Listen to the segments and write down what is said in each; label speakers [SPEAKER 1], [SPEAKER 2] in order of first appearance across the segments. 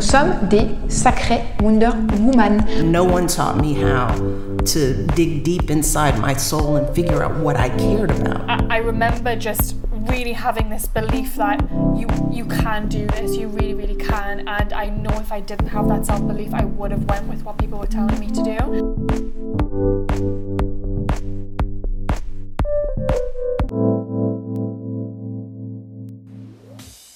[SPEAKER 1] Nous sommes des sacrés Wonder Woman.
[SPEAKER 2] No one taught me how to dig deep inside my soul and figure out what I cared about.
[SPEAKER 3] I, I remember just really having this belief that you you can do this, you really really can, and I know if I didn't have that self belief, I would have went with what people were telling me to do.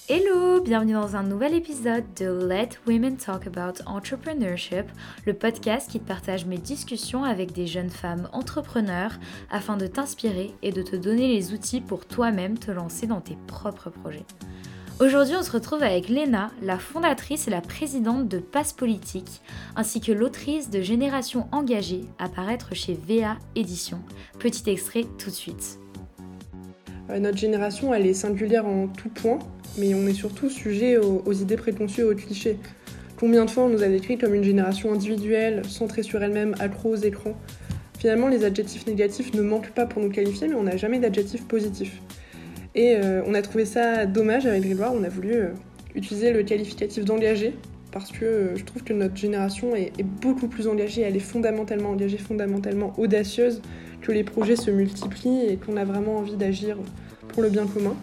[SPEAKER 4] Hello, bienvenue dans un nouvel épisode de Let Women Talk About Entrepreneurship, le podcast qui te partage mes discussions avec des jeunes femmes entrepreneurs afin de t'inspirer et de te donner les outils pour toi-même te lancer dans tes propres projets. Aujourd'hui, on se retrouve avec Léna, la fondatrice et la présidente de Passe Politique, ainsi que l'autrice de Génération Engagée, à paraître chez VA Édition. Petit extrait tout de suite.
[SPEAKER 5] Euh, notre génération, elle est singulière en tout point, mais on est surtout sujet aux, idées préconçues et aux clichés. Combien de fois on nous a décrit comme une génération individuelle, centrée sur elle-même, accro aux écrans? Finalement, les adjectifs négatifs ne manquent pas pour nous qualifier, mais on n'a jamais d'adjectifs positifs. Et euh, on a trouvé ça dommage avec Grégoire, on a voulu euh, utiliser le qualificatif d'engagé, parce que je trouve que notre génération est, est, beaucoup plus engagée, elle est fondamentalement engagée, fondamentalement audacieuse, que les projets se multiplient et qu'on a vraiment envie d'agir pour le bien commun.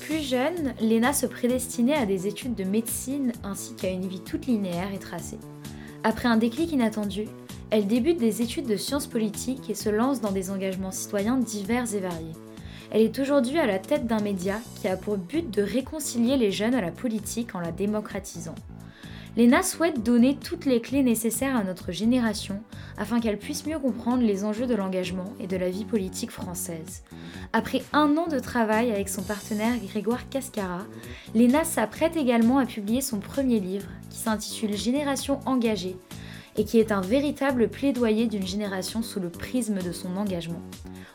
[SPEAKER 4] Plus jeune, Léna se prédestinait à des études de médecine ainsi qu'à une vie toute linéaire et tracée. Après un déclic inattendu, elle débute des études de sciences politiques et se lance dans des engagements citoyens divers et variés. Elle est aujourd'hui à la tête d'un média qui a pour but de réconcilier les jeunes à la politique en la démocratisant. Léna souhaite donner toutes les clés nécessaires à notre génération afin qu'elle puisse mieux comprendre les enjeux de l'engagement et de la vie politique française. Après un an de travail avec son partenaire Grégoire Cascara, Léna s'apprête également à publier son premier livre qui s'intitule Génération engagée et qui est un véritable plaidoyer d'une génération sous le prisme de son engagement.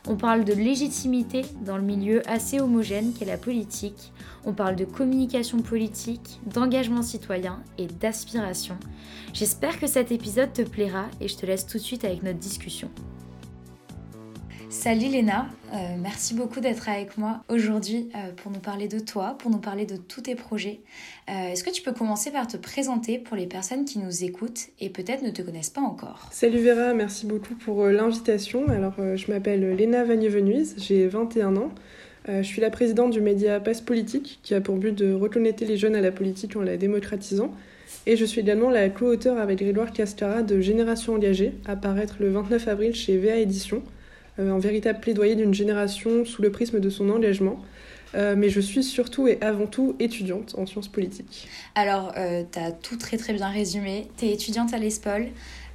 [SPEAKER 4] On parle de légitimité dans le milieu assez homogène qu'est la politique. On parle de communication politique, d'engagement citoyen et d'aspiration. J'espère que cet épisode te plaira et je te laisse tout de suite avec notre discussion. Salut Léna, euh, merci beaucoup d'être avec moi aujourd'hui euh, pour nous parler de toi, pour nous parler de tous tes projets. Euh, est-ce que tu peux commencer par te présenter pour les personnes qui nous écoutent et peut-être ne te connaissent pas encore?
[SPEAKER 5] Salut Vera, merci beaucoup pour l'invitation. Alors je m'appelle Léna Vagne-Venuise, j'ai 21 ans. je suis la présidente du média Passe Politique qui a pour but de reconnecter les jeunes à la politique en la démocratisant. Et je suis également la co-auteure avec Grégoire Cascara de Génération engagée, à paraître le 29 avril chez VA Édition. Euh, un véritable plaidoyer d'une génération sous le prisme de son engagement. Euh, mais je suis surtout et avant tout étudiante en sciences politiques.
[SPEAKER 4] Alors, euh, tu as tout très très bien résumé. Tu es étudiante à l'ESPOL,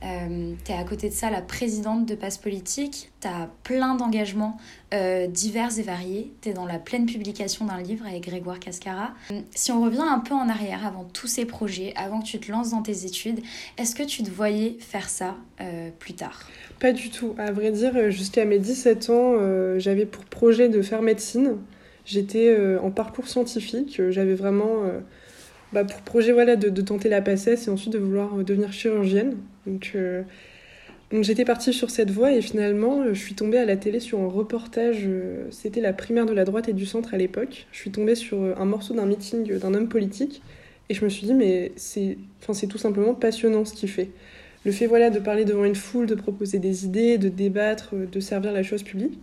[SPEAKER 4] euh, tu es à côté de ça la présidente de Passe Politique, tu as plein d'engagements euh, divers et variés, tu es dans la pleine publication d'un livre avec Grégoire Cascara. Si on revient un peu en arrière avant tous ces projets, avant que tu te lances dans tes études, est-ce que tu te voyais faire ça euh, plus tard?
[SPEAKER 5] Pas du tout. À vrai dire, jusqu'à mes 17 ans, j'avais pour projet de faire médecine. J'étais en parcours scientifique, j'avais vraiment bah, pour projet voilà, de, tenter la passesse et ensuite de vouloir euh, devenir chirurgienne. Donc, euh, donc j'étais partie sur cette voie et finalement euh, je suis tombée à la télé sur un reportage, c'était la primaire de la droite et du centre à l'époque. Je suis tombée sur un morceau d'un meeting d'un homme politique et je me suis dit mais c'est tout simplement passionnant ce qu'il fait. Le fait voilà, de parler devant une foule, de proposer des idées, de débattre, de servir la chose publique.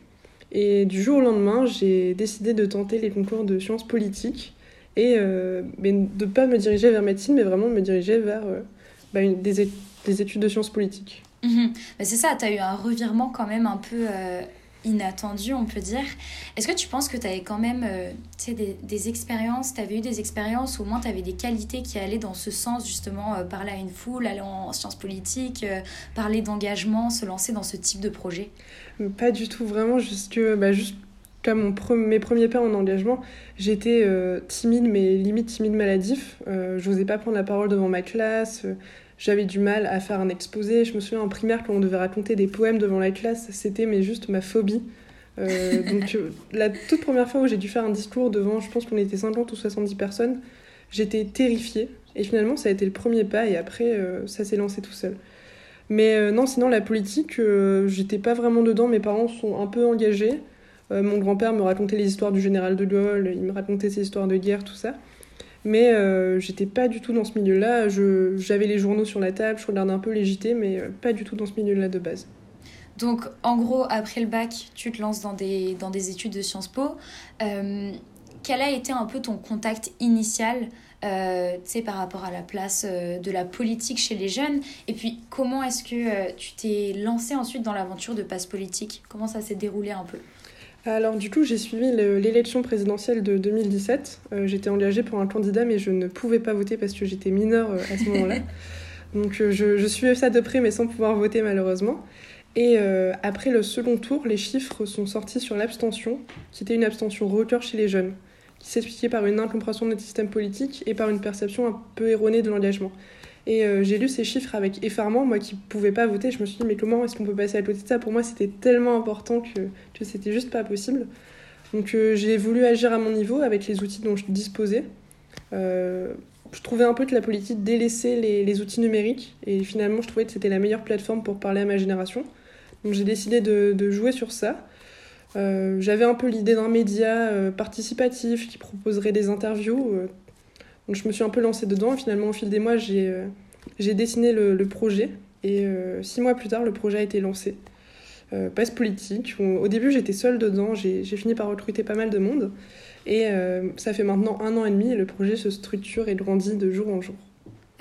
[SPEAKER 5] Et du jour au lendemain, j'ai décidé de tenter les concours de sciences politiques et euh, mais de ne pas me diriger vers médecine, mais vraiment me diriger vers euh, bah, une, des, des, études de sciences politiques.
[SPEAKER 4] Mhm. C'est ça, tu as eu un revirement quand même un peu euh, inattendu, on peut dire. Est-ce que tu penses que tu avais quand même des, des expériences, tu avais eu des expériences, ou au moins tu avais des qualités qui allaient dans ce sens, justement, parler à une foule, aller en sciences politiques, parler d'engagement, se lancer dans ce type de projet?
[SPEAKER 5] Pas du tout, vraiment, juste, bah, juste mon mes premiers pas en engagement, j'étais euh, timide, mais limite timide maladif. Euh, je n'osais pas prendre la parole devant ma classe. Euh, j'avais du mal à faire un exposé. Je me souviens en primaire, quand on devait raconter des poèmes devant la classe, c'était mais juste ma phobie. donc la toute première fois où j'ai dû faire un discours devant, je pense qu'on était 50 ou 70 personnes, j'étais terrifiée. Et finalement, ça a été le premier pas et après, ça s'est lancé tout seul. Mais non, sinon, la politique, j'étais pas vraiment dedans. Mes parents sont un peu engagés. Euh, mon grand-père me racontait les histoires du général de Gaulle, il me racontait ses histoires de guerre, tout ça. Mais j'étais pas du tout dans ce milieu-là. J'avais les journaux sur la table, je regardais un peu les JT, mais pas du tout dans ce milieu-là de base.
[SPEAKER 4] Donc, en gros, après le bac, tu te lances dans des, dans des études de Sciences Po. quel a été un peu ton contact initial euh, par rapport à la place euh, de la politique chez les jeunes? Et puis, comment est-ce que euh, tu t'es lancé ensuite dans l'aventure de passe politique? Comment ça s'est déroulé un peu?
[SPEAKER 5] Alors du coup, j'ai suivi l'élection présidentielle de 2017. Euh, j'étais engagée pour un candidat, mais je ne pouvais pas voter parce que j'étais mineure à ce moment-là. Donc je, je, suivais ça de près, mais sans pouvoir voter malheureusement. Et après le second tour, les chiffres sont sortis sur l'abstention, qui était une abstention record chez les jeunes qui s'expliquait par une incompréhension de notre système politique et par une perception un peu erronée de l'engagement. Et euh, j'ai lu ces chiffres avec effarement, moi qui ne pouvais pas voter, je me suis dit mais comment est-ce qu'on peut passer à côté de ça? Pour moi c'était tellement important que, que c'était juste pas possible. Donc euh, j'ai voulu agir à mon niveau avec les outils dont je disposais. Euh, je trouvais un peu que la politique délaissait les, outils numériques et finalement je trouvais que c'était la meilleure plateforme pour parler à ma génération. Donc j'ai décidé de, jouer sur ça. J'avais un peu l'idée d'un média participatif qui proposerait des interviews. Euh. donc je me suis un peu lancée dedans et finalement au fil des mois j'ai j'ai dessiné le, le, projet et six mois plus tard le projet a été lancé. Passe politique. au début j'étais seule dedans, j'ai fini par recruter pas mal de monde et ça fait maintenant un an et demi et le projet se structure et grandit de jour en jour.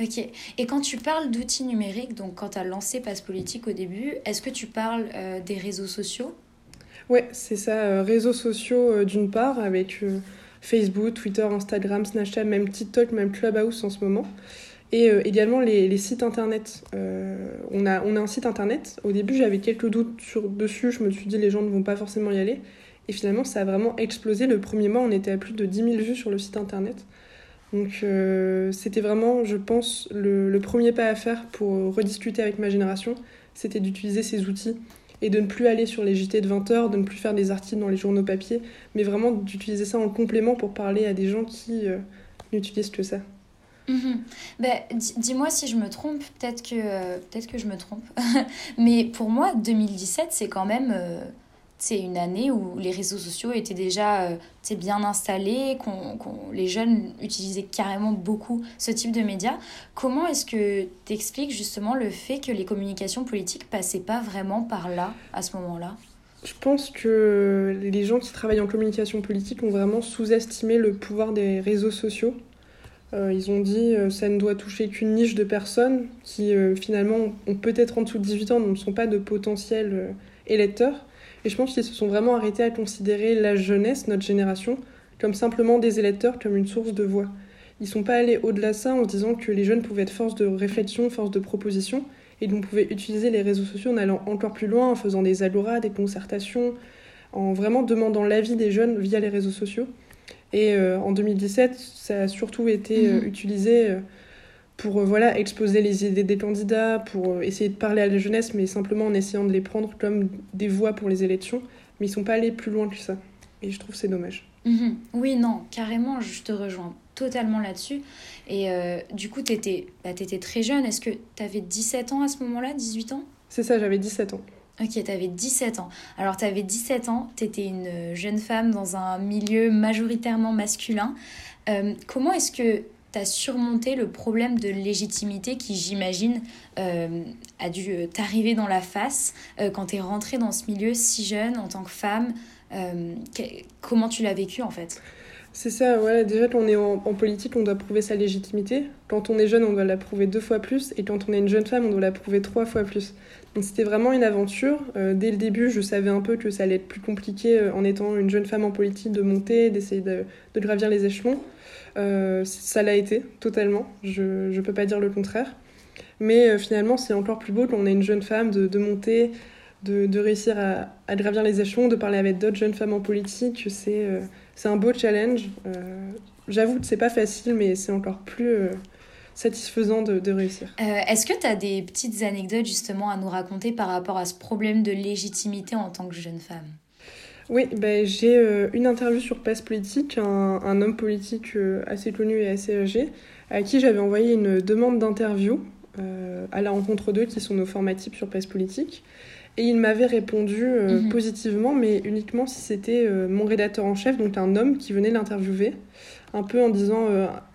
[SPEAKER 4] Ok. Et quand tu parles d'outils numériques, donc quand tu as lancé Passe Politique au début, est-ce que tu parles des réseaux sociaux?
[SPEAKER 5] Ouais, c'est ça. Euh, réseaux sociaux euh, d'une part, avec euh, Facebook, Twitter, Instagram, Snapchat, même TikTok, même Clubhouse en ce moment. Et également les, sites internet. on, a, on a un site internet. Au début, j'avais quelques doutes sur, dessus. Je me suis dit, les gens ne vont pas forcément y aller. Et finalement, ça a vraiment explosé. Le premier mois, on était à plus de 10 000 vues sur le site internet. Donc, c'était vraiment, je pense, le, premier pas à faire pour rediscuter avec ma génération. C'était d'utiliser ces outils et de ne plus aller sur les JT de 20 heures, de ne plus faire des articles dans les journaux papier, mais vraiment d'utiliser ça en complément pour parler à des gens qui euh, n'utilisent que ça.
[SPEAKER 4] Mhm. Ben, dis-moi si je me trompe, peut-être que, que je me trompe, mais pour moi, 2017, c'est quand même euh, c'est une année où les réseaux sociaux étaient déjà euh, bien installés, qu'on, les jeunes utilisaient carrément beaucoup ce type de médias. Comment est-ce que tu expliques justement le fait que les communications politiques passaient pas vraiment par là à ce moment-là?
[SPEAKER 5] Je pense que les gens qui travaillent en communication politique ont vraiment sous-estimé le pouvoir des réseaux sociaux. Euh, ils ont dit euh, ça ne doit toucher qu'une niche de personnes qui finalement ont peut-être en dessous de 18 ans, mais ne sont pas de potentiels électeurs. Et je pense qu'ils se sont vraiment arrêtés à considérer la jeunesse, notre génération, comme simplement des électeurs, comme une source de voix. Ils ne sont pas allés au-delà de ça en disant que les jeunes pouvaient être force de réflexion, force de proposition, et donc pouvaient utiliser les réseaux sociaux en allant encore plus loin, en faisant des agoras, des concertations, en vraiment demandant l'avis des jeunes via les réseaux sociaux. Et euh, en 2017, ça a surtout été euh, mmh. utilisé euh, pour euh, voilà, exposer les idées des candidats, pour euh, essayer de parler à la jeunesse, mais simplement en essayant de les prendre comme des voix pour les élections. Mais ils sont pas allés plus loin que ça. Et je trouve c'est dommage.
[SPEAKER 4] Mhm. Oui, non, carrément, je te rejoins totalement là-dessus. Et euh, du coup, tu étais, bah, étais, très jeune. Est-ce que tu avais 17 ans à ce moment-là, 18 ans?
[SPEAKER 5] C'est ça, j'avais 17 ans.
[SPEAKER 4] Ok, tu avais 17 ans. Alors, tu avais 17 ans, tu étais une jeune femme dans un milieu majoritairement masculin. comment est-ce que tu as surmonté le problème de légitimité qui, j'imagine, euh, a dû euh, t'arriver dans la face euh, quand tu es rentrée dans ce milieu si jeune en tant que femme. comment tu l'as vécu en fait?
[SPEAKER 5] C'est ça, voilà. Déjà, quand on est en, politique, on doit prouver sa légitimité. Quand on est jeune, on doit la prouver deux fois plus. Et quand on est une jeune femme, on doit la prouver trois fois plus. Donc, c'était vraiment une aventure. dès le début, je savais un peu que ça allait être plus compliqué en étant une jeune femme en politique de monter, d'essayer de, de, gravir les échelons. Euh, ça l'a été, totalement. Je ne peux pas dire le contraire. Mais euh, finalement, c'est encore plus beau quand on est une jeune femme de, monter, de, réussir à, gravir les échelons, de parler avec d'autres jeunes femmes en politique. C'est euh, un beau challenge. J'avoue que c'est pas facile, mais c'est encore plus satisfaisant de réussir.
[SPEAKER 4] Est-ce que tu as des petites anecdotes justement à nous raconter par rapport à ce problème de légitimité en tant que jeune femme?
[SPEAKER 5] Oui, ben, j'ai euh, une interview sur Passe Politique, un, homme politique euh, assez connu et assez âgé, à qui j'avais envoyé une demande d'interview euh, à la rencontre d'eux, qui sont nos formatifs sur Passe Politique. Et il m'avait répondu mhm. positivement, mais uniquement si c'était mon rédacteur en chef, donc un homme qui venait l'interviewer, un peu en disant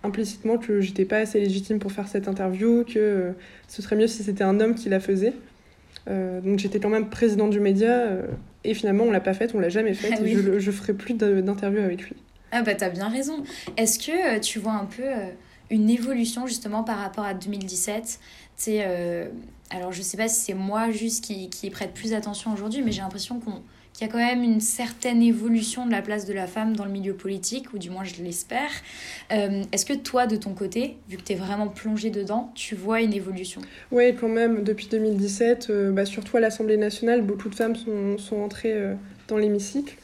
[SPEAKER 5] implicitement que j'étais pas assez légitime pour faire cette interview, que ce serait mieux si c'était un homme qui la faisait. donc j'étais quand même président du média et finalement on l'a pas faite, on l'a jamais faite.
[SPEAKER 4] Ah
[SPEAKER 5] je, je ferai plus d'interviews avec lui.
[SPEAKER 4] Ah bah t'as bien raison. Est-ce que tu vois un peu une évolution justement par rapport à 2017 sais, euh, alors je sais pas si c'est moi juste qui, qui prête plus attention aujourd'hui, mais j'ai l'impression qu'on qu'il y a quand même une certaine évolution de la place de la femme dans le milieu politique, ou du moins je l'espère. Euh, est-ce que toi, de ton côté, vu que tu es vraiment plongée dedans, tu vois une évolution?
[SPEAKER 5] Oui, quand même, depuis 2017, euh, bah, surtout à l'Assemblée nationale, beaucoup de femmes sont, sont entrées dans l'hémicycle.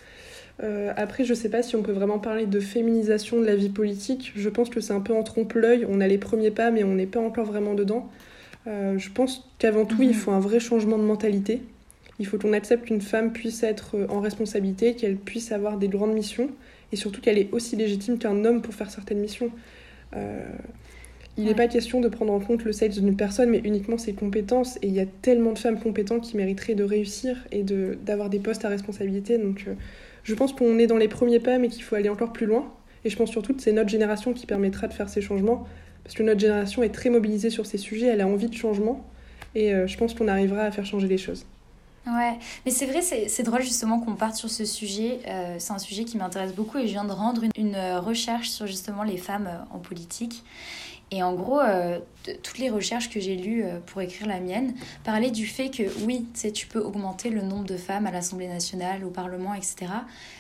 [SPEAKER 5] après, je sais pas si on peut vraiment parler de féminisation de la vie politique. Je pense que c'est un peu en trompe-l'œil. On a les premiers pas, mais on n'est pas encore vraiment dedans. Euh, je pense qu'avant tout, il mhm. faut un vrai changement de mentalité. Il faut qu'on accepte qu'une femme puisse être euh, en responsabilité, qu'elle puisse avoir des grandes missions, et surtout qu'elle est aussi légitime qu'un homme pour faire certaines missions. Euh, il n'est pas question de prendre en compte le sexe d'une personne, mais uniquement ses compétences. Et il y a tellement de femmes compétentes qui mériteraient de réussir et d'avoir des postes à responsabilité. Donc je pense qu'on est dans les premiers pas, mais qu'il faut aller encore plus loin. Et je pense surtout que c'est notre génération qui permettra de faire ces changements parce que notre génération est très mobilisée sur ces sujets, elle a envie de changement, et euh, je pense qu'on arrivera à faire changer les choses.
[SPEAKER 4] Ouais, mais c'est vrai, c'est drôle justement qu'on parte sur ce sujet. Euh, c'est un sujet qui m'intéresse beaucoup et je viens de rendre une, euh, recherche sur justement les femmes en politique. Et en gros, toutes les recherches que j'ai lues pour écrire la mienne parlaient du fait que oui, tu peux augmenter le nombre de femmes à l'Assemblée nationale, au Parlement, etc.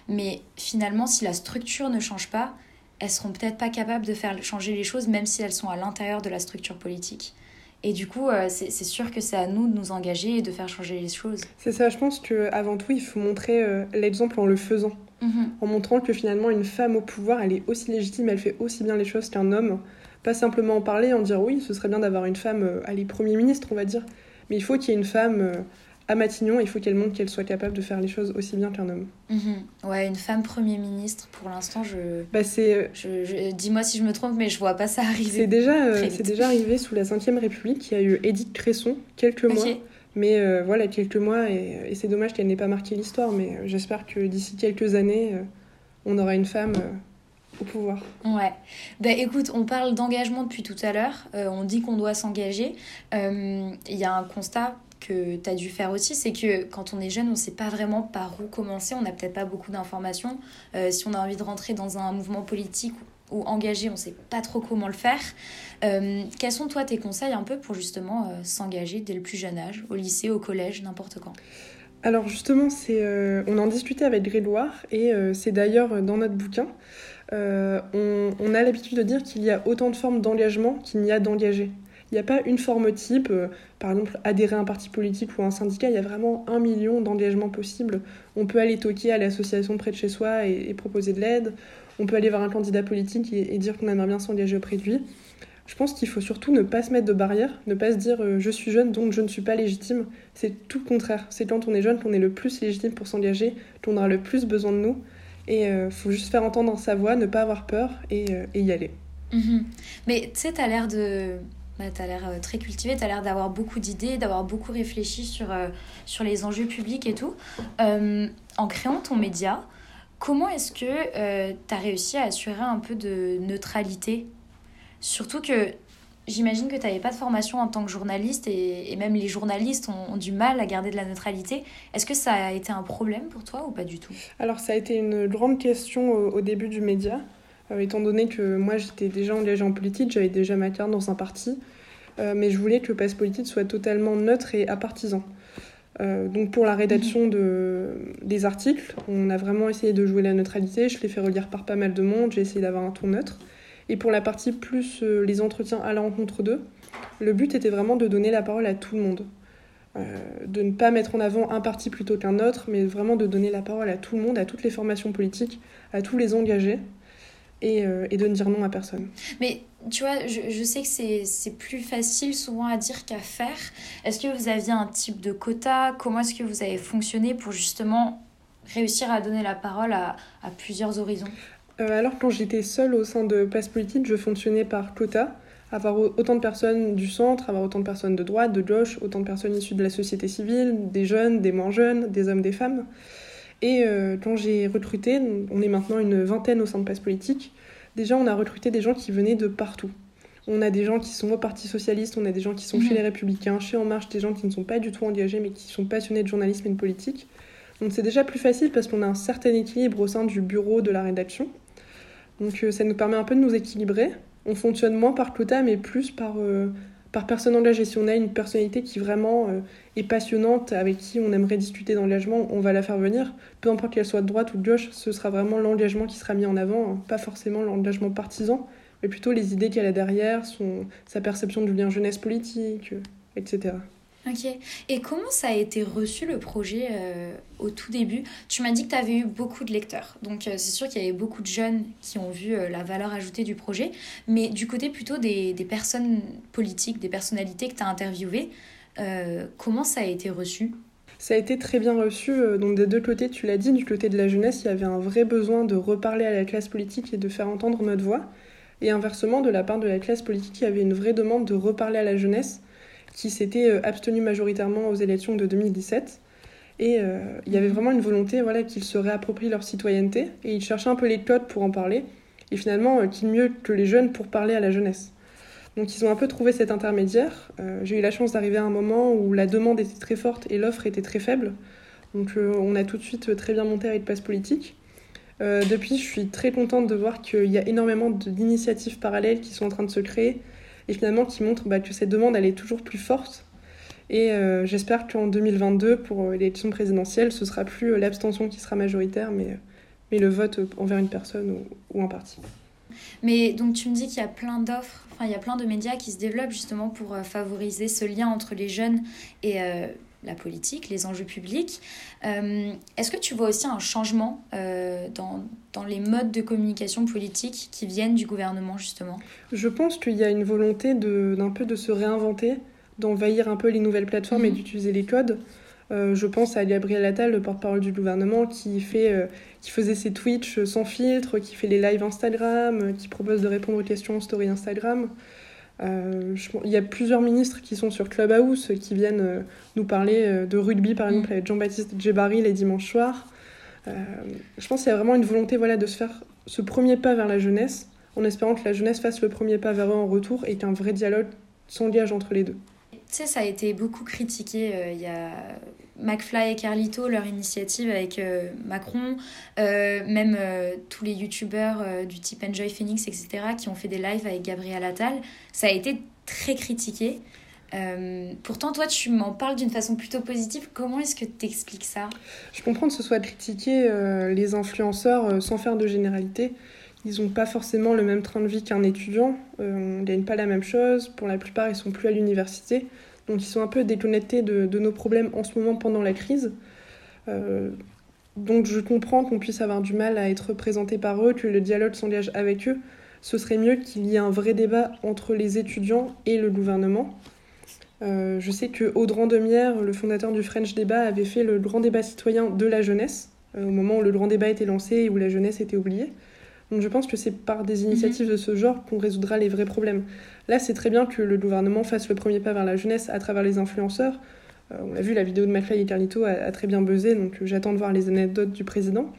[SPEAKER 4] Mais finalement, si la structure ne change pas, elles seront peut-être pas capables de faire changer les choses, même si elles sont à l'intérieur de la structure politique. Et du coup, euh, c'est sûr que c'est à nous de nous engager et de faire changer les choses.
[SPEAKER 5] C'est ça, je pense qu'avant tout, il faut montrer euh, l'exemple en le faisant. Mhm. En montrant que finalement, une femme au pouvoir, elle est aussi légitime, elle fait aussi bien les choses qu'un homme. Pas simplement en parler, en dire oui, ce serait bien d'avoir une femme, euh, allez, Premier ministre, on va dire. Mais il faut qu'il y ait une femme à Matignon, il faut qu'elle montre qu'elle soit capable de faire les choses aussi bien qu'un homme.
[SPEAKER 4] Mhm. Ouais, une femme Premier ministre, pour l'instant, je.
[SPEAKER 5] Bah.
[SPEAKER 4] Je, Dis-moi si je me trompe, mais je vois pas ça arriver.
[SPEAKER 5] C'est déjà, euh, c'est déjà arrivé sous la Ve République. Il y a eu Édith Cresson, quelques mois. Mais euh, voilà, quelques mois, et, c'est dommage qu'elle n'ait pas marqué l'histoire, mais euh, j'espère que d'ici quelques années, on aura une femme au pouvoir.
[SPEAKER 4] Ouais. Bah écoute, on parle d'engagement depuis tout à l'heure. on dit qu'on doit s'engager. Il y a un constat que tu as dû faire aussi, c'est que quand on est jeune, on ne sait pas vraiment par où commencer, on n'a peut-être pas beaucoup d'informations. Euh, si on a envie de rentrer dans un mouvement politique ou engagé, on ne sait pas trop comment le faire. Euh, quels sont toi tes conseils un peu pour justement euh, s'engager dès le plus jeune âge, au lycée, au collège, n'importe quand?
[SPEAKER 5] Alors justement, c'est, on en discutait avec Grégoire et c'est d'ailleurs dans notre bouquin. On, on, a l'habitude de dire qu'il y a autant de formes d'engagement qu'il n'y a d'engagés. Il n'y a pas une forme type, euh, par exemple adhérer à un parti politique ou à un syndicat, il y a vraiment un million d'engagements possibles. On peut aller toquer à l'association près de chez soi et, proposer de l'aide, on peut aller voir un candidat politique et, dire qu'on aimerait bien s'engager auprès de lui. Je pense qu'il faut surtout ne pas se mettre de barrières, ne pas se dire euh, je suis jeune donc je ne suis pas légitime. C'est tout le contraire. C'est quand on est jeune qu'on est le plus légitime pour s'engager, qu'on aura le plus besoin de nous. Et il euh, faut juste faire entendre sa voix, ne pas avoir peur et, y aller.
[SPEAKER 4] Mhm. Mais tu sais, tu as l'air de tu as l'air euh, très cultivé, tu as l'air d'avoir beaucoup d'idées, d'avoir beaucoup réfléchi sur, euh, sur les enjeux publics et tout. Euh, en créant ton média, comment est-ce que tu as réussi à assurer un peu de neutralité? Surtout que j'imagine que tu n'avais pas de formation en tant que journaliste et, même les journalistes ont, du mal à garder de la neutralité. Est-ce que ça a été un problème pour toi ou pas du tout?
[SPEAKER 5] Alors ça a été une grande question au début du média. Euh, étant donné que moi j'étais déjà engagée en politique, j'avais déjà ma carte dans un parti, euh, mais je voulais que le passe politique soit totalement neutre et apartisan. Euh, donc pour la rédaction de, des articles, on a vraiment essayé de jouer la neutralité, je l'ai fait relire par pas mal de monde, j'ai essayé d'avoir un ton neutre. Et pour la partie plus les entretiens à la rencontre d'eux, le but était vraiment de donner la parole à tout le monde. de ne pas mettre en avant un parti plutôt qu'un autre, mais vraiment de donner la parole à tout le monde, à toutes les formations politiques, à tous les engagés, euh, et, de ne dire non à personne.
[SPEAKER 4] Mais tu vois, je, je sais que c'est plus facile souvent à dire qu'à faire. Est-ce que vous aviez un type de quota? Comment est-ce que vous avez fonctionné pour justement réussir à donner la parole à, à plusieurs horizons?
[SPEAKER 5] Euh, Alors quand j'étais seule au sein de Passe Politique, je fonctionnais par quota. Avoir autant de personnes du centre, avoir autant de personnes de droite, de gauche, autant de personnes issues de la société civile, des jeunes, des moins jeunes, des hommes, des femmes. Et euh, quand j'ai recruté, on est maintenant une vingtaine au sein de Passe Politique, Déjà, on a recruté des gens qui venaient de partout. On a des gens qui sont au Parti Socialiste, on a des gens qui sont chez les Républicains, chez En Marche, des gens qui ne sont pas du tout engagés mais qui sont passionnés de journalisme et de politique. Donc c'est déjà plus facile parce qu'on a un certain équilibre au sein du bureau de la rédaction. Donc euh, ça nous permet un peu de nous équilibrer. On fonctionne moins par quota mais plus par, euh, par personne engagée. Si on a une personnalité qui vraiment euh, est passionnante, avec qui on aimerait discuter d'engagement, on va la faire venir. Peu importe qu'elle soit de droite ou de gauche, ce sera vraiment l'engagement qui sera mis en avant, hein. pas forcément l'engagement partisan, mais plutôt les idées qu'elle a derrière, sa perception du lien jeunesse politique, euh, etc.
[SPEAKER 4] Ok. Et comment ça a été reçu le projet euh, au tout début? Tu m'as dit que tu avais eu beaucoup de lecteurs. Donc euh, c'est sûr qu'il y avait beaucoup de jeunes qui ont vu euh, la valeur ajoutée du projet. Mais du côté plutôt des, des personnes politiques, des personnalités que tu as interviewées, comment ça a été reçu?
[SPEAKER 5] Ça a été très bien reçu, donc des deux côtés, tu l'as dit, du côté de la jeunesse, il y avait un vrai besoin de reparler à la classe politique et de faire entendre notre voix. Et inversement, de la part de la classe politique, il y avait une vraie demande de reparler à la jeunesse, qui s'était euh, abstenue majoritairement aux élections de 2017. Et euh, il y avait vraiment une volonté voilà, qu'ils se réapproprient leur citoyenneté, et ils cherchaient un peu les codes pour en parler. Et finalement, euh, qui mieux que les jeunes pour parler à la jeunesse donc ils ont un peu trouvé cet intermédiaire. J'ai eu la chance d'arriver à un moment où la demande était très forte et l'offre était très faible. Donc on a tout de suite très bien monté avec Place Politique. Depuis, je suis très contente de voir qu'il y a énormément d'initiatives parallèles qui sont en train de se créer et finalement qui montrent bah, que cette demande elle est toujours plus forte. Et euh, j'espère qu'en 2022, pour euh, l'élection présidentielle, ce sera plus euh, l'abstention qui sera majoritaire, mais, mais le vote envers une personne ou, ou un parti.
[SPEAKER 4] Mais donc tu me dis qu'il y a plein d'offres, enfin il y a plein de médias qui se développent justement pour favoriser ce lien entre les jeunes et la politique, les enjeux publics. Euh, Est-ce que tu vois aussi un changement euh, dans, dans les modes de communication politique qui viennent du gouvernement justement?
[SPEAKER 5] Je pense qu'il y a une volonté de- d'un peu de se réinventer, d'envahir un peu les nouvelles plateformes et
[SPEAKER 4] Mhm.
[SPEAKER 5] d'utiliser les codes. Euh, je pense à Gabriel Attal, le porte-parole du gouvernement, qui, fait, euh, qui faisait ses Twitch sans filtre, qui fait les lives Instagram, euh, qui propose de répondre aux questions en story Instagram. Euh, je- il y a plusieurs ministres qui sont sur Clubhouse, euh, qui viennent euh, nous parler euh, de rugby, par exemple, avec Jean-Baptiste Djebari les dimanches soirs. Je pense qu'il y a vraiment une volonté voilà, de se faire ce premier pas vers la jeunesse, en espérant que la jeunesse fasse le premier pas vers eux en retour et qu'un vrai dialogue s'engage entre les deux.
[SPEAKER 4] Tu sais, ça a été beaucoup critiqué. Il y a McFly et Carlito, leur initiative avec euh, Macron, euh, même euh, tous les youtubeurs du type Enjoy Phoenix, etc., qui ont fait des lives avec Gabriel Attal. Ça a été très critiqué. Pourtant, toi, tu m'en parles d'une façon plutôt positive. Comment est-ce que tu expliques ça?
[SPEAKER 5] Je comprends que ce soit critiqué euh, les influenceurs sans faire de généralité. Ils n'ont pas forcément le même train de vie qu'un étudiant. Euh, on ne gagne pas la même chose. Pour la plupart, ils sont plus à l'université. Donc ils sont un peu déconnectés de, nos problèmes en ce moment pendant la crise. Euh, donc je comprends qu'on puisse avoir du mal à être représenté par eux, que le dialogue s'engage avec eux. Ce serait mieux qu'il y ait un vrai débat entre les étudiants et le gouvernement. Euh, je sais que Audran Demière, le fondateur du French Débat, avait fait le grand débat citoyen de la jeunesse, euh, au moment où le grand débat était lancé et où la jeunesse était oubliée. Donc je pense que c'est par des initiatives de ce genre qu'on résoudra les vrais problèmes. Là, c'est très bien que le gouvernement fasse le premier pas vers la jeunesse à travers les influenceurs. Euh, on l'a vu, la vidéo de McFly et Carlito a, a très bien buzzé, donc euh, j'attends de voir les anecdotes du président.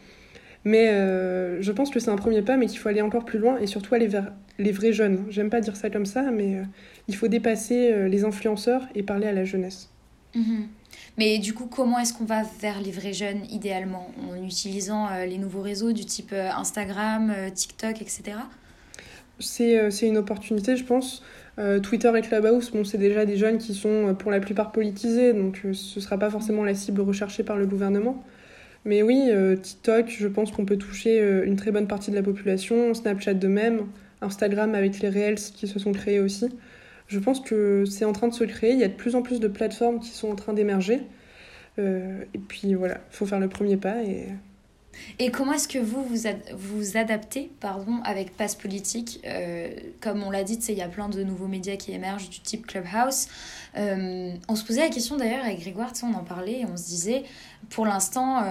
[SPEAKER 5] Mais euh, je pense que c'est un premier pas, mais qu'il faut aller encore plus loin et surtout aller vers les vrais jeunes. J'aime pas dire ça comme ça, mais euh, il faut dépasser les influenceurs et parler à la jeunesse.
[SPEAKER 4] Mhm. Mais du coup, comment est-ce qu'on va vers les vrais jeunes idéalement En utilisant euh, les nouveaux réseaux du type euh, Instagram, euh, TikTok, etc.
[SPEAKER 5] C'est une opportunité, je pense. Twitter et Clubhouse, bon, c'est déjà des jeunes qui sont pour la plupart politisés, donc ce ne sera pas forcément la cible recherchée par le gouvernement. Mais oui, TikTok, je pense qu'on peut toucher une très bonne partie de la population, Snapchat de même, Instagram avec les Reels qui se sont créés aussi. Je pense que c'est en train de se créer, il y a de plus en plus de plateformes qui sont en train d'émerger. Euh, et puis voilà, il faut faire le premier pas et
[SPEAKER 4] comment est-ce que vous vous, vous adaptez pardon, avec Passe Politique Euh, Comme on l'a dit, il y a plein de nouveaux médias qui émergent du type Clubhouse. Euh, on se posait la question d'ailleurs avec Grégoire, on en parlait et on se disait, pour l'instant,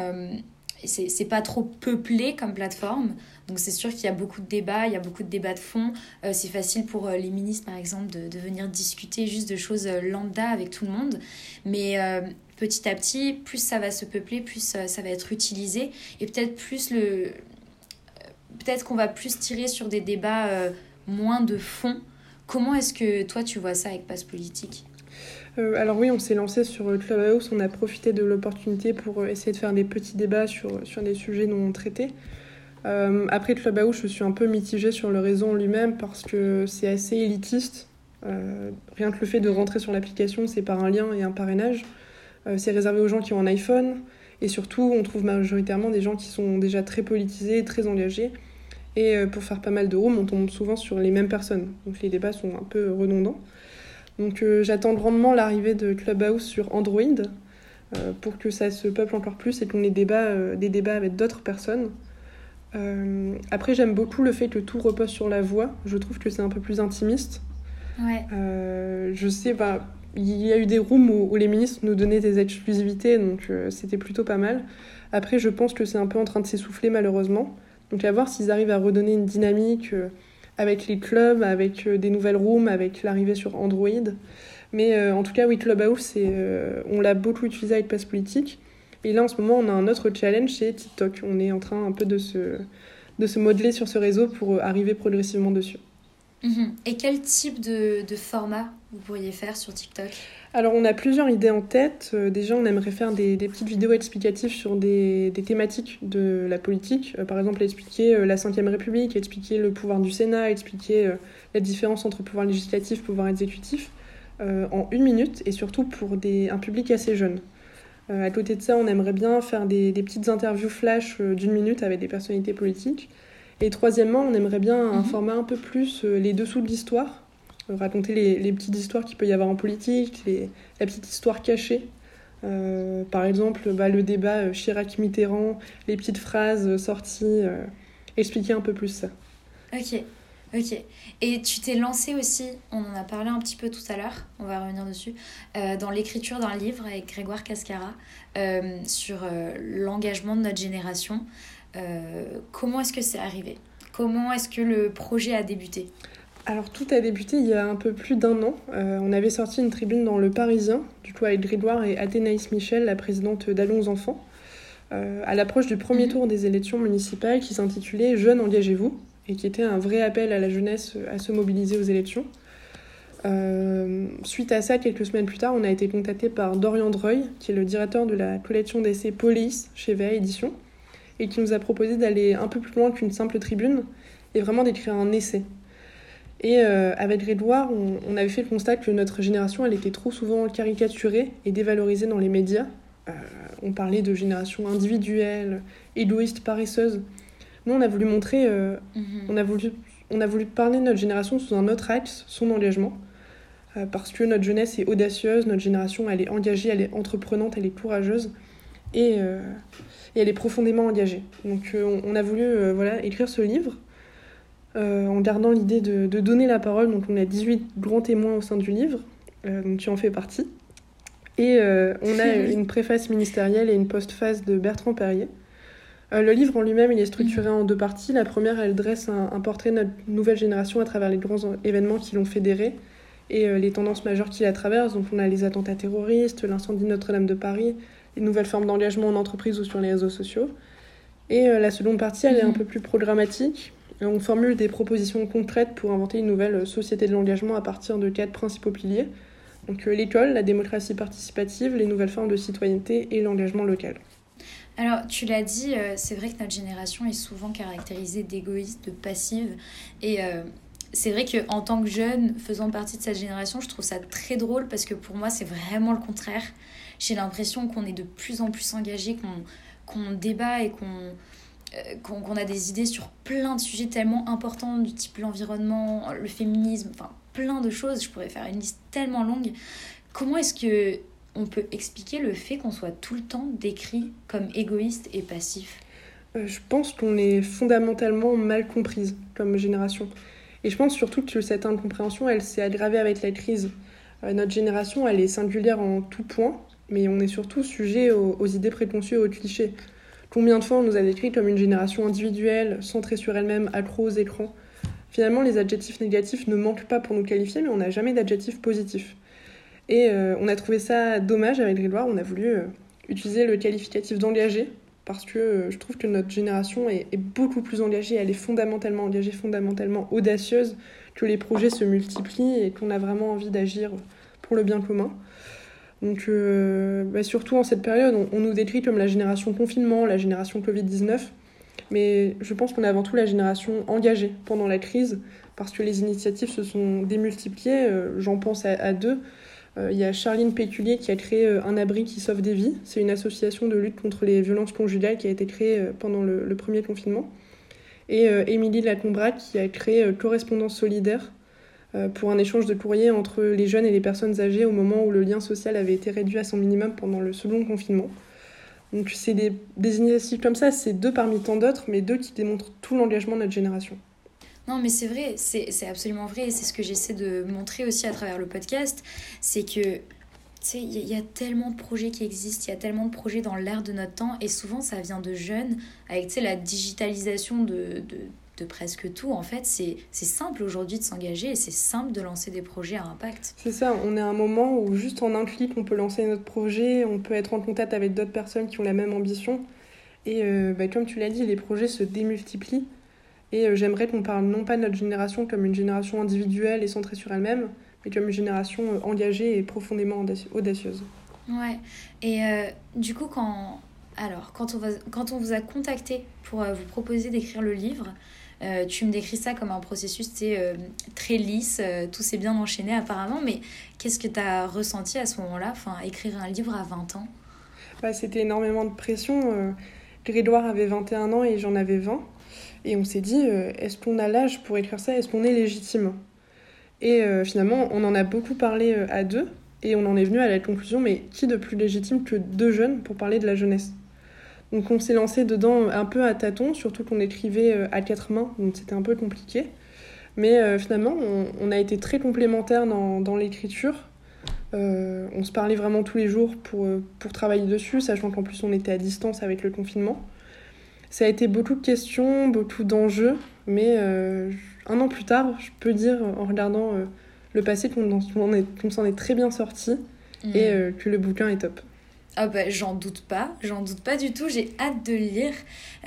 [SPEAKER 4] c'est pas trop peuplé comme plateforme. Donc c'est sûr qu'il y a beaucoup de débats, il y a beaucoup de débats de fond. Euh, c'est facile pour euh, les ministres, par exemple, de, venir discuter juste de choses euh, lambda avec tout le monde. Mais petit à petit, plus ça va se peupler, plus ça va être utilisé. Et peut-être plus le... peut-être qu'on va plus tirer sur des débats moins de fond. Comment est-ce que toi tu vois ça avec Passe Politique?
[SPEAKER 5] Alors oui, on s'est lancé sur Clubhouse, on a profité de l'opportunité pour essayer de faire des petits débats sur, sur des sujets non traités. Euh, après Clubhouse, je suis un peu mitigée sur le réseau en lui-même parce que c'est assez élitiste. Euh, rien que le fait de rentrer sur l'application, c'est par un lien et un parrainage. Euh, c'est réservé aux gens qui ont un iPhone. Et surtout, on trouve majoritairement des gens qui sont déjà très politisés, très engagés. Et pour faire pas mal de rooms, on tombe souvent sur les mêmes personnes. Donc les débats sont un peu redondants. Donc j'attends grandement l'arrivée de Clubhouse sur Android pour que ça se peuple encore plus et qu'on ait des débats avec d'autres personnes. Euh, après, j'aime beaucoup le fait que tout repose sur la voix. Je trouve que c'est un peu plus intimiste.
[SPEAKER 4] Ouais.
[SPEAKER 5] Euh, je sais, bah, il y a eu des rooms où, les ministres nous donnaient des exclusivités, donc euh, c'était plutôt pas mal. Après, je pense que c'est un peu en train de s'essouffler malheureusement. Donc à voir s'ils arrivent à redonner une dynamique avec les clubs, avec des nouvelles rooms, avec l'arrivée sur Android. Mais en tout cas, oui, Clubhouse, on l'a beaucoup utilisé avec Passe Politique. Et là, en ce moment, on a un autre challenge, c'est TikTok. On est en train un peu de se, de se modeler sur ce réseau pour euh, arriver progressivement dessus.
[SPEAKER 4] Mhm. Et quel type de, de, format vous pourriez faire sur TikTok?
[SPEAKER 5] Alors, on a plusieurs idées en tête. Euh, déjà, on aimerait faire des, des petites vidéos explicatives sur des, des, thématiques de la politique. Euh, par exemple, expliquer la Ve République, expliquer le pouvoir du Sénat, expliquer la différence entre pouvoir législatif et pouvoir exécutif en une minute et surtout pour des, un public assez jeune. Euh, à côté de ça, on aimerait bien faire des, petites interviews flash euh, d'une minute avec des personnalités politiques. Et troisièmement, on aimerait bien un mhm. format un peu plus euh, les dessous de l'histoire, raconter les, petites histoires qu'il peut y avoir en politique, les, la petite histoire cachée. par exemple, bah, le débat Chirac-Mitterrand, les petites phrases sorties, expliquer un peu plus ça.
[SPEAKER 4] Ok. Ok. Et tu t'es lancé aussi, on en a parlé un petit peu tout à l'heure, on va revenir dessus, euh, dans l'écriture d'un livre avec Grégoire Cascara euh, sur euh, l'engagement de notre génération. comment est-ce que c'est arrivé? Comment est-ce que le projet a débuté?
[SPEAKER 5] Alors tout a débuté il y a un peu plus d'un an. on avait sorti une tribune dans Le Parisien, du coup avec Grégoire et Athénaïs Michel, la présidente d'Allons Enfants, à l'approche du premier mhm. tour des élections municipales qui s'intitulait Jeunes, engagez-vous et qui était un vrai appel à la jeunesse à se mobiliser aux élections. Euh, suite à ça, quelques semaines plus tard, on a été contacté par Dorian Dreuil, qui est le directeur de la collection d'essais Police chez VA Édition, et qui nous a proposé d'aller un peu plus loin qu'une simple tribune et vraiment d'écrire un essai. Et euh, avec Grégoire, on, on, avait fait le constat que notre génération, elle était trop souvent caricaturée et dévalorisée dans les médias. Euh, on parlait de génération individuelle, égoïste, paresseuse. Nous, on a voulu montrer, euh, mhm. on, a voulu, on a voulu parler de notre génération sous un autre axe, son engagement. Euh, parce que notre jeunesse est audacieuse, notre génération, elle est engagée, elle est entreprenante, elle est courageuse. Et, euh, et elle est profondément engagée. Donc on, a voulu voilà, écrire ce livre en gardant l'idée de, de, donner la parole. Donc on a 18 grands témoins au sein du livre, donc tu en fais partie. Et on a une préface ministérielle et une postface de Bertrand Perrier. Euh, le livre en lui-même, il est structuré en deux parties. La première, elle dresse un, portrait de notre nouvelle génération à travers les grands événements qui l'ont fédéré et euh, les tendances majeures qui la traversent. Donc on a les attentats terroristes, l'incendie de Notre-Dame de Paris, les nouvelles formes d'engagement en entreprise ou sur les réseaux sociaux. Et euh, la seconde partie, elle est un mhm. peu plus programmatique. On formule des propositions concrètes pour inventer une nouvelle société de l'engagement à partir de quatre principaux piliers. Donc l'école, la démocratie participative, les nouvelles formes de citoyenneté et l'engagement local.
[SPEAKER 4] Alors, tu l'as dit, euh, c'est vrai que notre génération est souvent caractérisée d'égoïste, de passive. Et euh, c'est vrai qu'en tant que jeune, faisant partie de cette génération, je trouve ça très drôle parce que pour moi, c'est vraiment le contraire. J'ai l'impression qu'on est de plus en plus engagé, qu'on débat et euh, qu'on a des idées sur plein de sujets tellement importants du type l'environnement, le féminisme, enfin plein de choses. Je pourrais faire une liste tellement longue. Comment est-ce que on peut expliquer le fait qu'on soit tout le temps décrit comme égoïste et passif?
[SPEAKER 5] Euh, Je pense qu'on est fondamentalement mal comprise comme génération. Et je pense surtout que cette incompréhension, elle s'est aggravée avec la crise. Euh, notre génération, elle est singulière en tout point, mais on est surtout sujet aux, idées préconçues et aux clichés. Combien de fois on nous a décrit comme une génération individuelle, centrée sur elle-même, accro aux écrans? Finalement, les adjectifs négatifs ne manquent pas pour nous qualifier, mais on n'a jamais d'adjectifs positifs. Et euh, on a trouvé ça dommage avec Grégoire, on a voulu euh, utiliser le qualificatif d'engagé parce que je trouve que notre génération est, beaucoup plus engagée, elle est fondamentalement engagée, fondamentalement audacieuse, que les projets se multiplient et qu'on a vraiment envie d'agir pour le bien commun. Donc, euh, bah surtout en cette période, on, nous décrit comme la génération confinement, la génération Covid-19, mais je pense qu'on est avant tout la génération engagée pendant la crise, parce que les initiatives se sont démultipliées. Euh, J'en pense à deux. Euh, il y a Charline Péculier qui a créé euh, Un abri qui sauve des vies. C'est une association de lutte contre les violences conjugales qui a été créée euh, pendant le, premier confinement. Et Émilie Lacombrac qui a créé Correspondance solidaire pour un échange de courrier entre les jeunes et les personnes âgées au moment où le lien social avait été réduit à son minimum pendant le second confinement. Donc c'est des, initiatives comme ça, c'est deux parmi tant d'autres, mais deux qui démontrent tout l'engagement de notre génération.
[SPEAKER 4] Non, mais c'est vrai, c'est absolument vrai, c'est ce que j'essaie de montrer aussi à travers le podcast, c'est que, tu sais, il y, a tellement de projets qui existent, il y a tellement de projets dans l'air de notre temps, et souvent ça vient de jeunes, avec, tu sais, la digitalisation de, de, de presque tout, en fait, c'est simple aujourd'hui de s'engager, et c'est simple de lancer des projets à impact.
[SPEAKER 5] C'est ça, on est à un moment où juste en un clic, on peut lancer notre projet, on peut être en contact avec d'autres personnes qui ont la même ambition, et euh, bah, comme tu l'as dit, les projets se démultiplient, et euh, j'aimerais qu'on parle non pas de notre génération comme une génération individuelle et centrée sur elle-même, mais comme une génération euh, engagée et profondément audacieuse.
[SPEAKER 4] Ouais, et euh, du coup, quand, alors, quand, on va, quand on vous a contacté pour euh, vous proposer d'écrire le livre, euh, tu me décris ça comme un processus très lisse, tout s'est bien enchaîné apparemment, mais qu'est-ce que tu as ressenti à ce moment-là, enfin, écrire un livre à 20 ans?
[SPEAKER 5] Bah, C'était énormément de pression. Grégoire avait 21 ans et j'en avais 20. Et on s'est dit, euh, est-ce qu'on a l'âge pour écrire ça? Est-ce qu'on est légitime? Et euh, finalement, on en a beaucoup parlé euh, à deux. Et on en est venu à la conclusion, mais qui de plus légitime que deux jeunes pour parler de la jeunesse? Donc on s'est lancé dedans un peu à tâtons, surtout qu'on écrivait à quatre mains, donc c'était un peu compliqué. Mais finalement, on, a été très complémentaires dans, l'écriture. on se parlait vraiment tous les jours pour travailler dessus, sachant qu'en plus on était à distance avec le confinement. Ça a été beaucoup de questions, beaucoup d'enjeux, mais euh, un an plus tard, je peux dire, en regardant euh, le passé, qu'on qu s'en est très bien sorti mmh. et euh, que le bouquin est top.
[SPEAKER 4] Ah bah j'en doute pas, j'en doute pas du tout, j'ai hâte de le lire.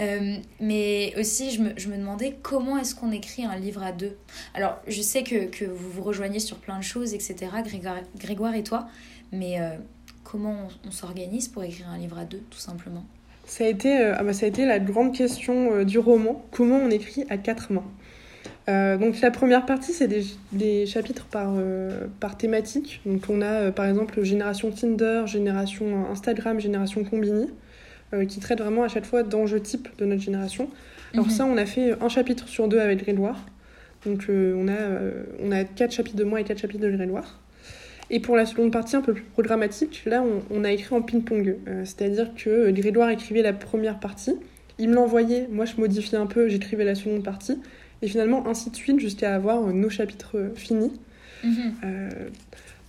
[SPEAKER 4] Euh, mais aussi je me, je me demandais comment est-ce qu'on écrit un livre à deux. Alors je sais que, que vous vous rejoignez sur plein de choses, etc. Grégoire, Grégoire et toi, mais euh, comment on, on s'organise pour écrire un livre à deux, tout simplement?
[SPEAKER 5] Ça a, été, euh, ah bah, ça a été la grande question euh, du roman, comment on écrit à quatre mains. Euh, donc la première partie, c'est des, des, chapitres par, par thématique. Donc on a par exemple génération Tinder, génération Instagram, génération Combini, qui traitent vraiment à chaque fois d'enjeux types de notre génération. Alors -hmm. ça, on a fait un chapitre sur deux avec Gréloire. Donc on, a, on a quatre chapitres de moi et quatre chapitres de Gréloire. Et pour la seconde partie un peu plus programmatique, là on, on a écrit en ping-pong. Euh, C'est-à-dire que Grégoire écrivait la première partie, il me l'envoyait, moi je modifiais un peu, j'écrivais la seconde partie, et finalement ainsi de suite jusqu'à avoir nos chapitres finis. Mm -hmm. euh,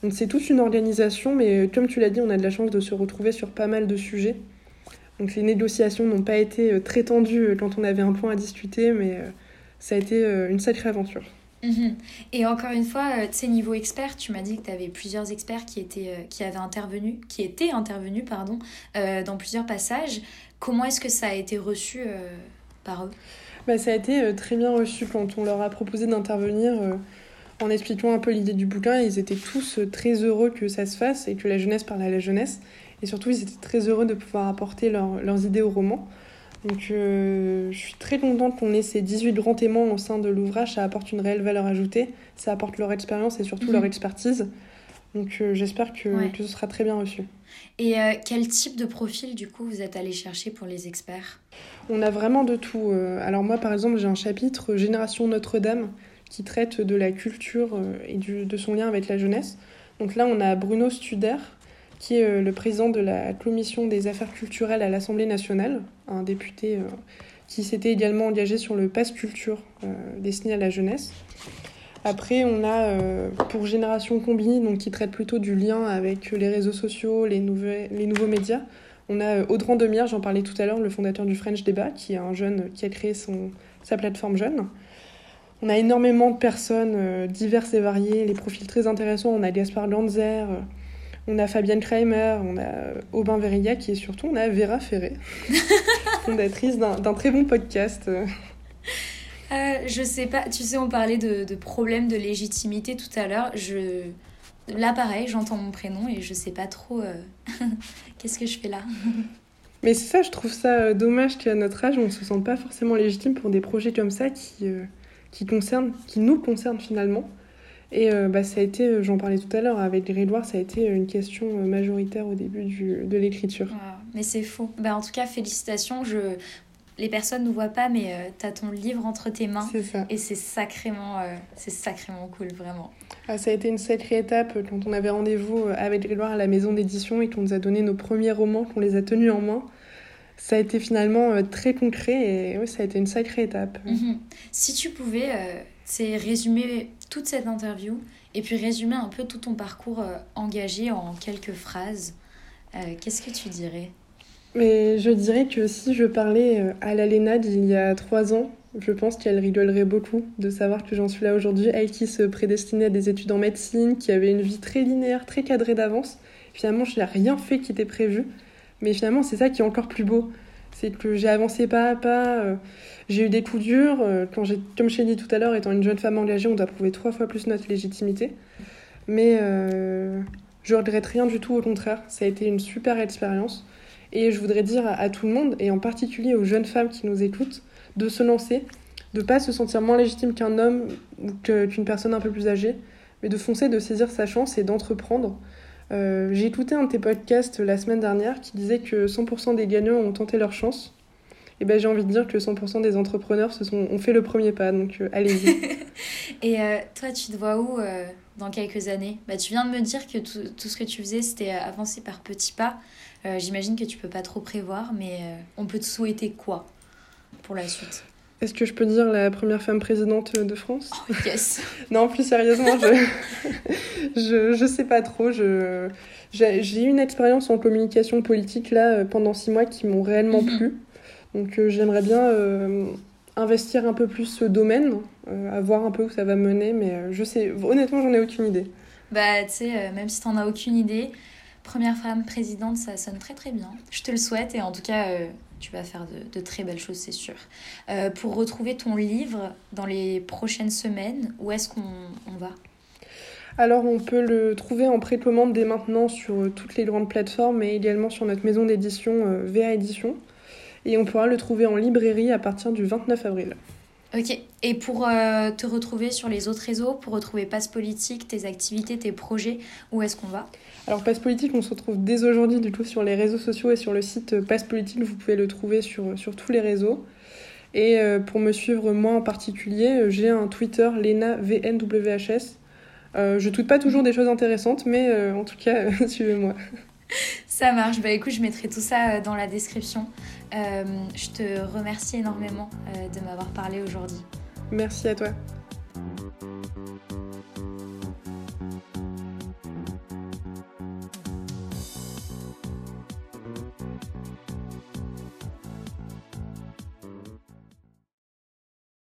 [SPEAKER 5] donc c'est toute une organisation, mais comme tu l'as dit, on a de la chance de se retrouver sur pas mal de sujets. Donc les négociations n'ont pas été très tendues quand on avait un point à discuter, mais ça a été une sacrée aventure.
[SPEAKER 4] Mmh. Et encore une fois, euh, tu sais, niveau expert, tu m'as dit que tu avais plusieurs experts qui, étaient, euh, qui avaient intervenu, qui étaient intervenus pardon, euh, dans plusieurs passages. Comment est-ce que ça a été reçu euh, par eux?
[SPEAKER 5] Bah, Ça a été très bien reçu quand on leur a proposé d'intervenir en expliquant un peu l'idée du bouquin. Ils étaient tous très heureux que ça se fasse et que la jeunesse parle à la jeunesse. Et surtout, ils étaient très heureux de pouvoir apporter leur, leurs idées au roman. Donc euh, je suis très contente qu'on ait ces 18 grands témoins au sein de l'ouvrage, ça apporte une réelle valeur ajoutée, ça apporte leur expérience et surtout mmh. leur expertise. Donc euh, j'espère que, ouais. que, ce sera très bien reçu.
[SPEAKER 4] Et euh, quel type de profil du coup vous êtes allé chercher pour les experts?
[SPEAKER 5] On a vraiment de tout. Alors moi par exemple j'ai un chapitre Génération Notre-Dame qui traite de la culture et du, de son lien avec la jeunesse. Donc là on a Bruno Studer qui est euh, le président de la commission des affaires culturelles à l'Assemblée nationale, un député euh, qui s'était également engagé sur le pass culture euh, destiné à la jeunesse. Après, on a pour Génération Combini, donc qui traite plutôt du lien avec les réseaux sociaux, les, les nouveaux médias. On a Audran Demire, j'en parlais tout à l'heure, le fondateur du French Débat, qui est un jeune qui a créé son, sa plateforme jeune. On a énormément de personnes diverses et variées, les profils très intéressants. On a Gaspard Lanzer, On a Fabienne Kramer, on a Aubin Verillac et surtout on a Vera Ferré, fondatrice d'un très bon podcast.
[SPEAKER 4] Euh, je sais pas, tu sais, on parlait de, de problèmes de légitimité tout à l'heure. Je... Là, pareil, j'entends mon prénom et je sais pas trop euh, qu'est-ce que je fais là.
[SPEAKER 5] Mais c'est ça, je trouve ça euh, dommage qu'à notre âge, on ne se sente pas forcément légitime pour des projets comme ça qui, qui, concernent, qui nous concernent finalement. Et bah, ça a été, j'en parlais tout à l'heure, avec les Loire, ça a été une question majoritaire au début du, de l'écriture.
[SPEAKER 4] mais c'est faux. Bah, en tout cas, félicitations. Je, les personnes ne voient pas, mais euh, tu as ton livre entre tes mains.
[SPEAKER 5] Ça.
[SPEAKER 4] Et c'est sacrément, euh, c'est sacrément cool, vraiment.
[SPEAKER 5] Ah, ça a été une sacrée étape euh, quand on avait rendez-vous avec Grégoire à la maison d'édition et qu'on nous a donné nos premiers romans, qu'on les a tenus en main. Ça a été finalement très concret et oui, ça a été une sacrée étape.
[SPEAKER 4] Mhm. Si tu pouvais c'est résumer toute cette interview et puis résumer un peu tout ton parcours engagé en quelques phrases, qu'est-ce que tu dirais?
[SPEAKER 5] Mais je dirais que si je parlais euh, à la Léna d'il y a trois ans, je pense qu'elle rigolerait beaucoup de savoir que j'en suis là aujourd'hui, elle qui se prédestinait à des études en médecine, qui avait une vie très linéaire, très cadrée d'avance. Finalement, je n'ai rien fait qui était prévu. Mais finalement, c'est ça qui est encore plus beau. C'est que j'ai avancé pas à pas, euh, j'ai eu des coups durs. Euh, quand comme je l'ai dit tout à l'heure, étant une jeune femme engagée, on doit prouver trois fois plus notre légitimité. Mais je regrette rien du tout, au contraire. Ça a été une super expérience. Et je voudrais dire à, tout le monde, et en particulier aux jeunes femmes qui nous écoutent, de se lancer, de pas se sentir moins légitime qu'un homme ou qu'une personne un peu plus âgée, mais de foncer, de saisir sa chance et d'entreprendre. Euh, j'ai écouté un de tes podcasts la semaine dernière qui disait que 100% des gagnants ont tenté leur chance. Et ben j'ai envie de dire que 100% des entrepreneurs se sont, ont fait le premier pas, donc euh, allez-y.
[SPEAKER 4] et euh, toi, tu te vois où dans quelques années? Bah, Tu viens de me dire que tout, tout ce que tu faisais, c'était avancer par petits pas. Euh, j'imagine que tu peux pas trop prévoir, mais euh, on peut te souhaiter quoi pour la suite?
[SPEAKER 5] Est-ce que je peux dire la première femme présidente de France?
[SPEAKER 4] Oh, Yes
[SPEAKER 5] Non, plus sérieusement, je... je, je sais pas trop. Je... J'ai eu une expérience en communication politique là euh, pendant six mois qui m'ont réellement mhm. plu. Donc j'aimerais bien investir un peu plus ce domaine, à voir un peu où ça va mener, mais je sais, honnêtement, j'en ai aucune idée.
[SPEAKER 4] Bah, tu sais, même si t'en as aucune idée, première femme présidente, ça sonne très très bien. Je te le souhaite et en tout cas, euh, tu vas faire de, très belles choses, c'est sûr. Euh, pour retrouver ton livre dans les prochaines semaines, où est-ce qu'on va?
[SPEAKER 5] Alors on peut le trouver en précommande dès maintenant sur euh, toutes les grandes plateformes et également sur notre maison d'édition VA Édition. Et on pourra le trouver en librairie à partir du 29 avril.
[SPEAKER 4] Ok, et pour te retrouver sur les autres réseaux, pour retrouver Passe Politique, tes activités, tes projets, où est-ce qu'on va?
[SPEAKER 5] Alors Passe Politique, on se retrouve dès aujourd'hui du coup sur les réseaux sociaux et sur le site Passe Politique, vous pouvez le trouver sur, sur tous les réseaux. Et euh, pour me suivre moi en particulier, euh, j'ai un Twitter Lena VNWHS. Euh, je tweete pas toujours des choses intéressantes, mais en tout cas, suivez-moi.
[SPEAKER 4] Ça marche. Bah écoute, je mettrai tout ça dans la description. Je te remercie énormément de m'avoir parlé aujourd'hui.
[SPEAKER 5] Merci à toi.